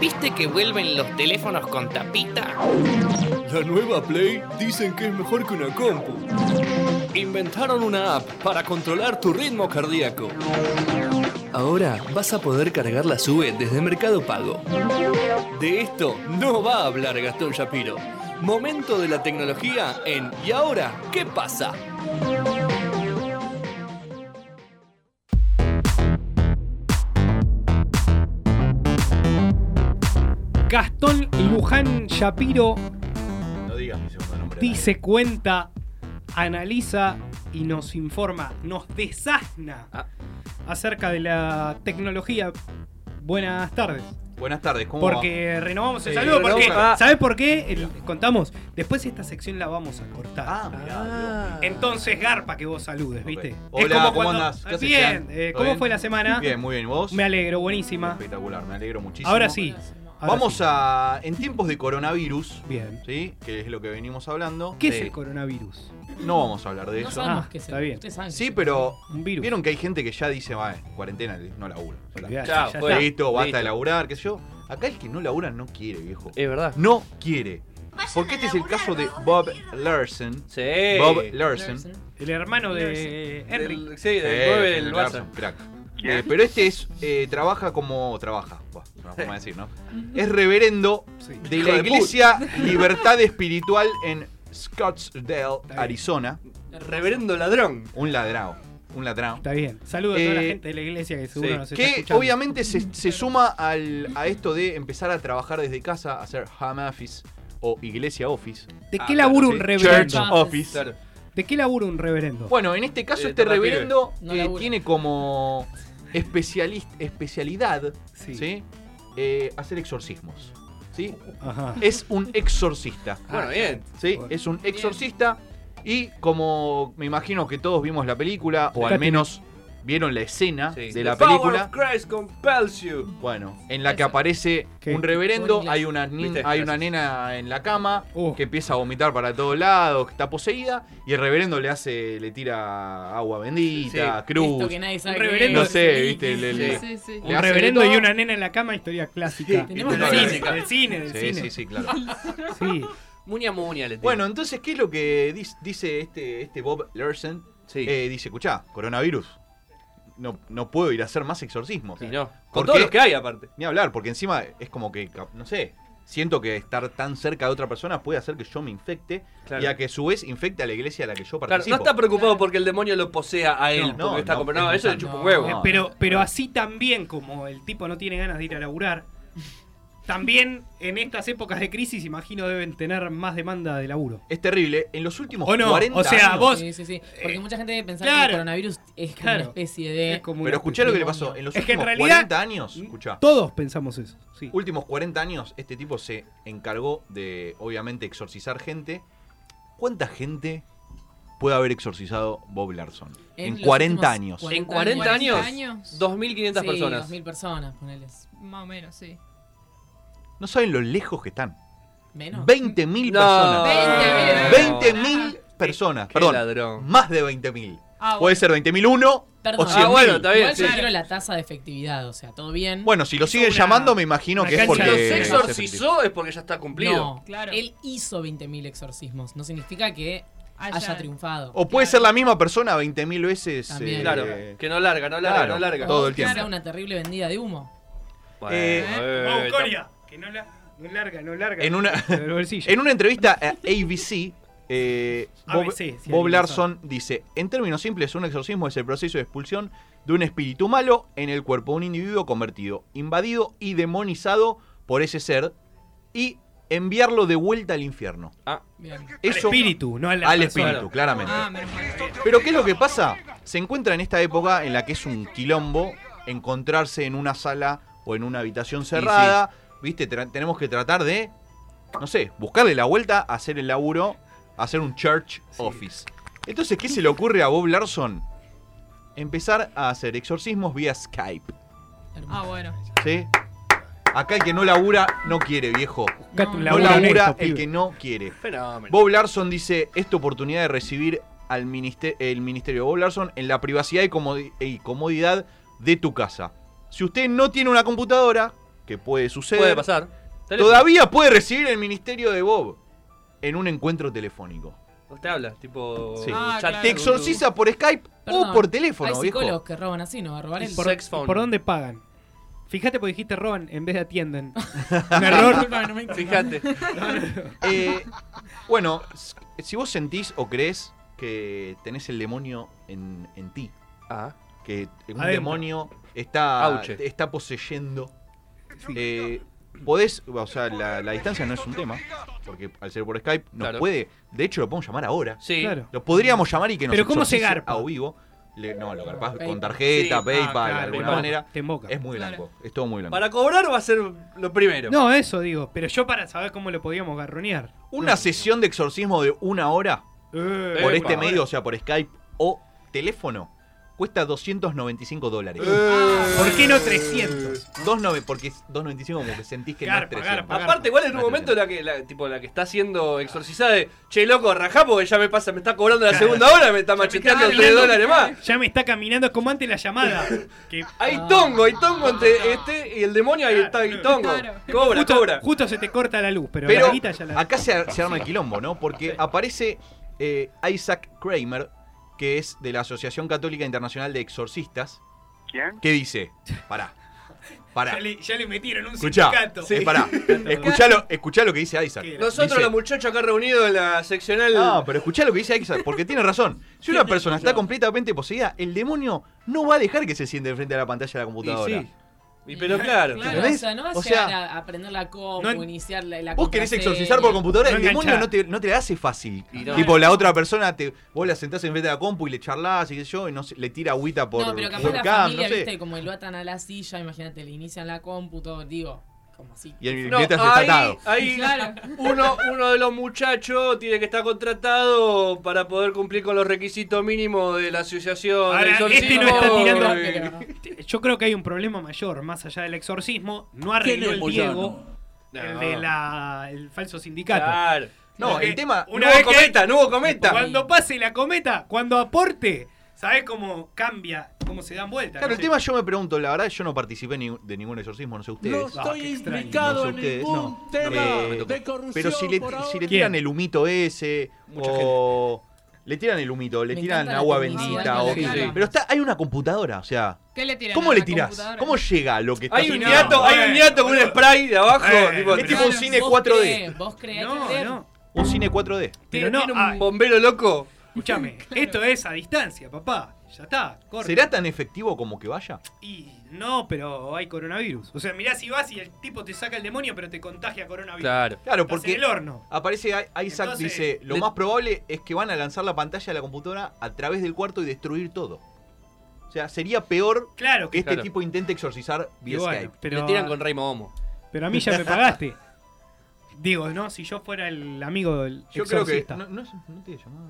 ¿Viste que vuelven los teléfonos con tapita? La nueva Play dicen que es mejor que una compu. Inventaron una app para controlar tu ritmo cardíaco. Ahora vas a poder cargar la SUBE desde Mercado Pago. De esto no va a hablar Gastón Shapiro. Momento de la tecnología en ¿Y ahora qué pasa? Gastón Luján Shapiro No digas mi segundo nombre. dice, cuenta, analiza y nos informa, nos desasna Ah. acerca de la tecnología. Buenas tardes. Buenas tardes, ¿cómo va? Porque renovamos el Sí, saludo. Porque. Ah. ¿Sabes por qué? El- contamos. Después esta sección la vamos a cortar. Ah, mirá, Entonces, garpa que vos saludes, ¿viste? Hola, ¿cómo andás? ¿Qué haces, Bien, Jan? eh, ¿Todo ¿cómo bien? fue la semana? Bien, muy bien. ¿Y ¿Vos? Me alegro, buenísima. Espectacular, me alegro muchísimo. Ahora sí. Ahora Vamos sí. a. En tiempos de coronavirus, Bien. ¿sí? Que es lo que venimos hablando. ¿Qué es el coronavirus? No vamos a hablar de No eso. sabemos Ah, qué es está el- bien. Ustedes saben Sí, pero. Un virus. Vieron que hay gente que ya dice, va, cuarentena, no laburo. Chao, ya está. Listo, basta Listo. de laburar, qué sé yo. Acá el que no labura no quiere, viejo. Es verdad. No quiere. Porque este es el caso de Bob Larson. Sí. Bob Larson. Larson. El hermano de Henry. Del- sí, del Eh, 9 del Barça. crack. Eh, pero este es eh, trabaja como trabaja, forma de decir, ¿no? Es reverendo Sí. de la Iglesia Libertad Espiritual en Scottsdale. Arizona. Reverendo ladrón. Un ladrado, un ladrado. Está bien. Saludos a toda la Eh, gente de la iglesia que seguro Sí, nos está que escuchando. obviamente se, se suma al- a esto de empezar a trabajar desde casa, hacer home office o iglesia office. ¿De Ah, qué labura sí. un reverendo? Church office. Claro. ¿De qué labura un reverendo? Bueno, en este caso Eh, este reverendo No eh, tiene como especialista, especialidad Sí. ¿sí? Eh, hacer exorcismos. ¿sí? Ajá. Es un exorcista. Bueno, bien. ¿sí? Bueno. Es un exorcista. Y como me imagino que todos vimos la película, o al menos vieron la escena Sí. de la The power película. of Christ compels you. Bueno, en la que aparece ¿Qué? un reverendo, hay una, hay una nena en la cama Uh. que empieza a vomitar para todos lados, que está poseída, y el reverendo le hace, le tira agua bendita, cruz. Esto que nadie sabe Un reverendo-. No sé, viste, sí, le Un reverendo y una nena en la cama, historia clásica. Tenemos del, la cine, clásica. del cine, del Sí, cine. sí, sí, claro. Sí. Muña muña le. Bueno, entonces, ¿qué es lo que dice este, este Bob Larson? sí. Eh, dice, escuchá, coronavirus, no, no puedo ir a hacer más exorcismos. Sí, no. ¿Por Con todos los que hay, aparte. Ni hablar, porque encima es como que, no sé, siento que estar tan cerca de otra persona puede hacer que yo me infecte Claro. y a que a su vez infecte a la iglesia a la que yo Claro, participo. no está preocupado porque el demonio lo posea a él. No, porque está no, como- no, es eso le chupa un huevo. Eh, No, pero, pero así también, como el tipo no tiene ganas de ir a laburar, también en estas épocas de crisis, imagino, deben tener más demanda de laburo. Es terrible. En los últimos ¿O no? 40 O sea, años- vos- Sí, sí, sí. Porque Eh, mucha gente debe pensar claro. que el coronavirus es como Claro. una especie de. Es como Pero escuchá lo que le pasó. En los Es que en últimos realidad- 40 años, escuchá, Todos pensamos eso. Sí. últimos 40 años, este tipo se encargó de, obviamente, exorcizar gente. ¿Cuánta gente puede haber exorcizado Bob Larson? En, los 40 últimos años. En 40 años, años. 2.500 sí, personas. 2.000 personas, poneles. Más o menos, sí. No saben lo lejos que están. Menos. 20.000 No. personas. 20.000. 20.000 personas. Qué Perdón. ladrón. Más de 20.000. Ah, Puede bueno. ser 20.001 Perdón. o Ah, 100.000. bueno, está bien. Igual yo sí. quiero la tasa de efectividad, o sea, todo bien. Bueno, si lo Hizo siguen una- llamando, me imagino que es porque. Si los es exorcizó es porque ya está cumplido. no, Claro. él hizo 20.000 exorcismos. No significa que Haya- haya triunfado. O puede Claro. ser la misma persona 20.000 veces. Eh, Claro, que no larga, no larga, claro. no larga. Todo el Que tiempo. sea una terrible vendida de humo. Bueno, Eh, eh, Vamos, Coria, que no, la- no larga, no larga. En una-. En una entrevista a ABC, eh, Bob, ABC, Larson dice: En términos simples, un exorcismo es el proceso de expulsión de un espíritu malo en el cuerpo de un individuo convertido, invadido y demonizado por ese ser y enviarlo de vuelta al infierno. ah, Bien. Al Eso espíritu, no a la al persona. espíritu, claramente. Ah. Pero ¿qué es lo que pasa? Se encuentra en esta época en la que es un quilombo encontrarse en una sala o en una habitación cerrada. ¿Viste? Tra- tenemos que tratar de, no sé, buscarle la vuelta, hacer el laburo, hacer un church office. Entonces, ¿qué se le ocurre a Bob Larson? Empezar a hacer exorcismos vía Skype. Ah, bueno. ¿Sí? Acá el que no labura no quiere, viejo. No, labura el que no quiere. fenómeno. Bob Larson dice, esta oportunidad de recibir al minister- el ministerio de Bob Larson en la privacidad y comodidad de tu casa. si usted no tiene una computadora, que puede suceder, Puede pasar. Teléfono. todavía puede recibir el ministerio de Bob en un encuentro telefónico. Usted habla, tipo. Sí. Ah, chat. claro. Te exorciza por Skype Perdón, o por teléfono, Hay viejo. psicólogos que roban así, ¿no? Robar él. ¿Por, Sex phone. por dónde pagan? Fíjate porque dijiste roban en vez de atienden. Un error. Disculpa, no me Fíjate. Eh, bueno, si vos sentís o crees que tenés el demonio en, en ti, Ah. que un Adentro. demonio está, Auche. está poseyendo, eh, podés, o sea, la, la distancia no es un tema, porque al ser por Skype nos Claro. puede, de hecho lo podemos llamar ahora. Sí. Claro. Lo podríamos llamar y que nos Pero ¿cómo se garpa? a vivo. Le- no, lo garpás con PayPal. tarjeta, Sí. PayPal, Ah, claro, de alguna manera. Te invoca. Es muy Claro. blanco, es todo muy blanco. Para cobrar va a ser lo primero. No, eso digo. Pero yo para saber cómo lo podíamos garronear. Una sesión de exorcismo de una hora Eh, por este medio, o sea, por Skype o teléfono, cuesta 295 dólares. ¿Por qué no 300? 2.9 porque es 2.95 como que sentís que Garpa, no es 300. garpa. Aparte, igual en un momento la que, la, tipo, la que está siendo exorcizada de Che, loco, rajá porque ya me pasa, me está cobrando la Claro. segunda hora, me está macheteando está 3 hablando. dólares más. Ya me está caminando como antes la llamada. Que Hay Ah. tongo, hay tongo entre este y el demonio, ahí está hay tongo. Claro. Cobra, justo, cobra. justo se te corta la luz, pero, Pero la guita ya la. acá se, se arma el quilombo, ¿no? Porque aparece eh, Isaac Kramer, que es de la Asociación Católica Internacional de Exorcistas, ¿Quién? que dice, pará, pará, Ya le, ya le metieron un escuchá, sindicato. sí, pará, escuchá lo, escuchá lo que dice Isaac. ¿Qué? Nosotros, Dice- los muchachos acá reunidos en la seccional. No, pero escuchá lo que dice Isaac, porque tiene razón. Si una persona está completamente poseída, el demonio no va a dejar que se siente frente a la pantalla de la Y computadora. sí. Y pero claro. Claro, ¿Entendés? o sea, no vas O a llegar sea, a aprender la compu, no- iniciar la, la Vos querés exorcizar por computadora, No el demonio no te, no te la hace fácil. Y no. Tipo, la otra persona, te, vos la sentás enfrente de la compu y le charlás y qué sé yo, y no sé, le tira agüita por no, pero capaz la webcam, familia, no sé. viste, como lo atan a la silla, imagínate, le inician la compu, todo, digo, como así. Y el No, mientras está ahí, atado. ahí Claro. uno, uno de los muchachos tiene que estar contratado para poder cumplir con los requisitos mínimos de la asociación Ahora, este no está tirando. Yo creo que hay un problema mayor, más allá del exorcismo. No arregló el Diego, el No. de la, el falso sindicato. Claro. No, Porque el tema. No Una hubo vez que- cometa, no hubo cometa. Cuando pase la cometa, cuando aporte, ¿sabes cómo cambia? ¿Cómo se dan vueltas? Claro, No el sé. tema yo me pregunto, la verdad yo no participé ni- de ningún exorcismo, no sé ustedes. No Ah, estoy implicado No sé en ustedes, ningún no. tema Eh, de corrupción. Pero si le, tiran el humito ese, Mucha o le tiran el humito, le Me tiran agua bendita, o pero está, hay una computadora, o sea, ¿Qué le tiran? ¿cómo le tirás? ¿Cómo llega a lo que está Hay un no, niato, hay un bueno, niato con un spray de abajo. Eh, tipo, Es tipo un cine ¿Vos 4D. creés? ¿Vos creés? No, no. Un cine 4D. Pero tiene, no, tiene un ah, bombero loco. Escúchame, esto es a distancia, papá. Ya está, corta. ¿Será tan efectivo como que vaya? Y no, pero hay coronavirus. O sea, mirá si vas y el tipo te saca el demonio, pero te contagia coronavirus. Claro. Claro, porque en el horno. aparece Isaac, Entonces, dice, lo le- más probable es que van a lanzar la pantalla de la computadora a través del cuarto y destruir todo. O sea, sería peor Claro que que este Claro. tipo intente exorcizar vía bueno, Skype. pero, Le tiran con Rey Momo. pero a mí ya me pagaste. Digo, ¿no? Si yo fuera el amigo del Yo creo que... exorcista. No, no, no te llamaba.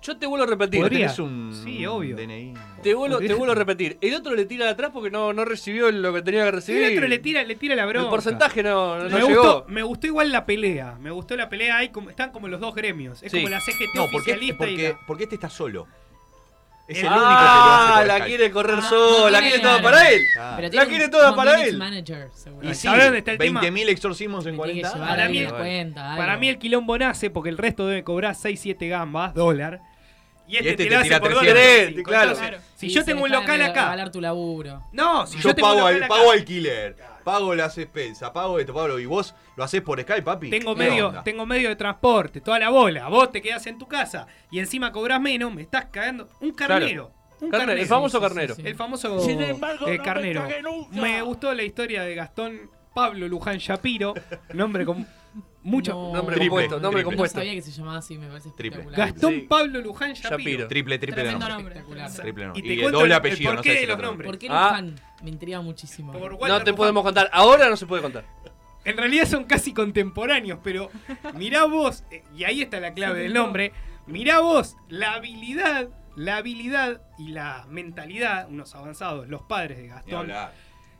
Yo te vuelvo a repetir. Podría. ¿Tenés un Sí, obvio. DNI? Te vuelvo, te vuelvo a repetir. El otro le tira de atrás porque no, no recibió lo que tenía que Y recibir. el otro le tira, le tira la El bronca. porcentaje no, no, me, llegó. gustó, me gustó igual la pelea. Me gustó la pelea. Hay como, están como los dos gremios. Es Sí. como la CGT No, porque, oficialista y porque, la- porque este está solo. Es El el único único que lo ah, hace por la quiere correr Ah, sola, la quiere todo para él. Ah. Pero La quiere toda para él. Manager. Y sí, ¿Sabés dónde está el tema? 20.000 exorcismos en Me tiene que 40 llevar Para mí- cuenta. Para mí el quilombo nace porque el resto debe cobrar 6-7 gambas, dólar. Y este, este te, te lo hace tira por 300. dólar. Querés, cinco. claro. Entonces, Claro. Si Sí, yo tengo un local acá. tu laburo. No, si yo, Yo, tengo un pago, local al, acá. pago alquiler, pago las expensas, pago esto, pago lo- y vos lo haces por Skype, papi. Tengo ¿Qué medio, onda? tengo medio de transporte, toda la bola. Vos te quedás en tu casa y encima cobras menos, me estás cagando. Un carnero. Un Carnero, carnero. el famoso Sí, sí, carnero. sí. El famoso Sin embargo, eh, no me carnero. Me gustó la historia de Gastón Pablo Luján Shapiro, nombre con mucho. No. Nombre Triple, compuesto, nombre triple. No compuesto. sabía que se llamaba así, me parece Triple. espectacular. Gastón Sí. Pablo Luján Shapiro. Shapiro. Triple, triple Tremendo nombre. Espectacular. Triple nombre. Y te el cuento doble el- apellido, el no sé de si los otro. nombres. ¿Por qué Ah. Luján? Me intriga muchísimo. Por No te Luján. podemos contar. Ahora no se puede contar. En realidad son casi contemporáneos, pero mirá vos, eh, y ahí está la clave del nombre, mirá vos la habilidad, la habilidad y la mentalidad, unos avanzados, los padres de Gastón.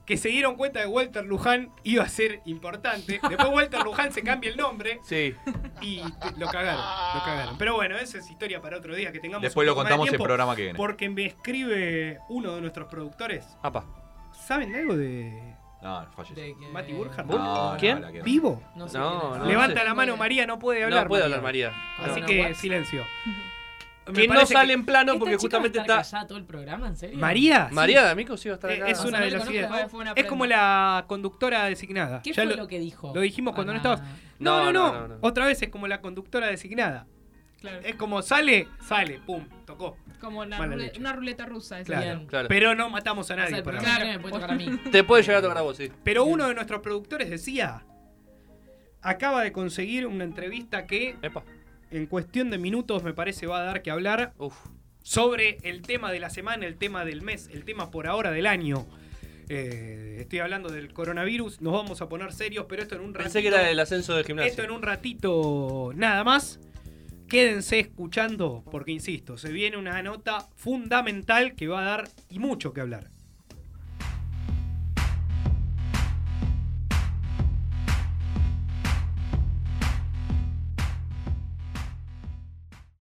Que se dieron cuenta de Walter Luján iba a ser importante. Después Walter Luján se cambia el nombre Sí. y te- lo cagaron, lo cagaron. Pero bueno, esa es historia para otro día que tengamos Después un lo contamos en tiempo, programa que viene. Porque me escribe uno de nuestros productores, Apa. ¿Saben de algo de No, falleció. De que- Mati Burkhardt? No, ¿Quién? que no. vivo? No, sé No, quién es. no Levanta sé. la mano María, no puede hablar. No puede María. hablar María. Así No, que what? silencio. Que no sale en plano ¿Esta porque chica justamente va a estar está. todo el programa? ¿En serio? María. María de Amico sí va a estar Eh, acá. es una de la las ideas. una Es como la conductora designada. ¿Qué Ya fue lo, lo que dijo? lo dijimos cuando no estabas. No, no, No, no, no, no, no. Otra vez es como la conductora designada. Claro. Es como sale, sale, pum, tocó. Como la Mala rule- leche. una ruleta rusa. Claro. Bien. Claro. Pero no matamos a O sea, nadie por que me puede tocar a mí. Te puede llegar a tocar a vos, sí. Pero uno de nuestros productores decía. Acaba de conseguir una entrevista que Epa. En cuestión de minutos me parece va a dar que hablar Uf. sobre el tema de la semana, el tema del mes, el tema por ahora del año. Eh, estoy hablando del coronavirus, nos vamos a poner serios, pero esto en un ratito. Pensé que era el ascenso del Esto gimnasio. en un ratito nada más. Quédense escuchando porque, insisto, se viene una nota fundamental que va a dar y mucho que hablar.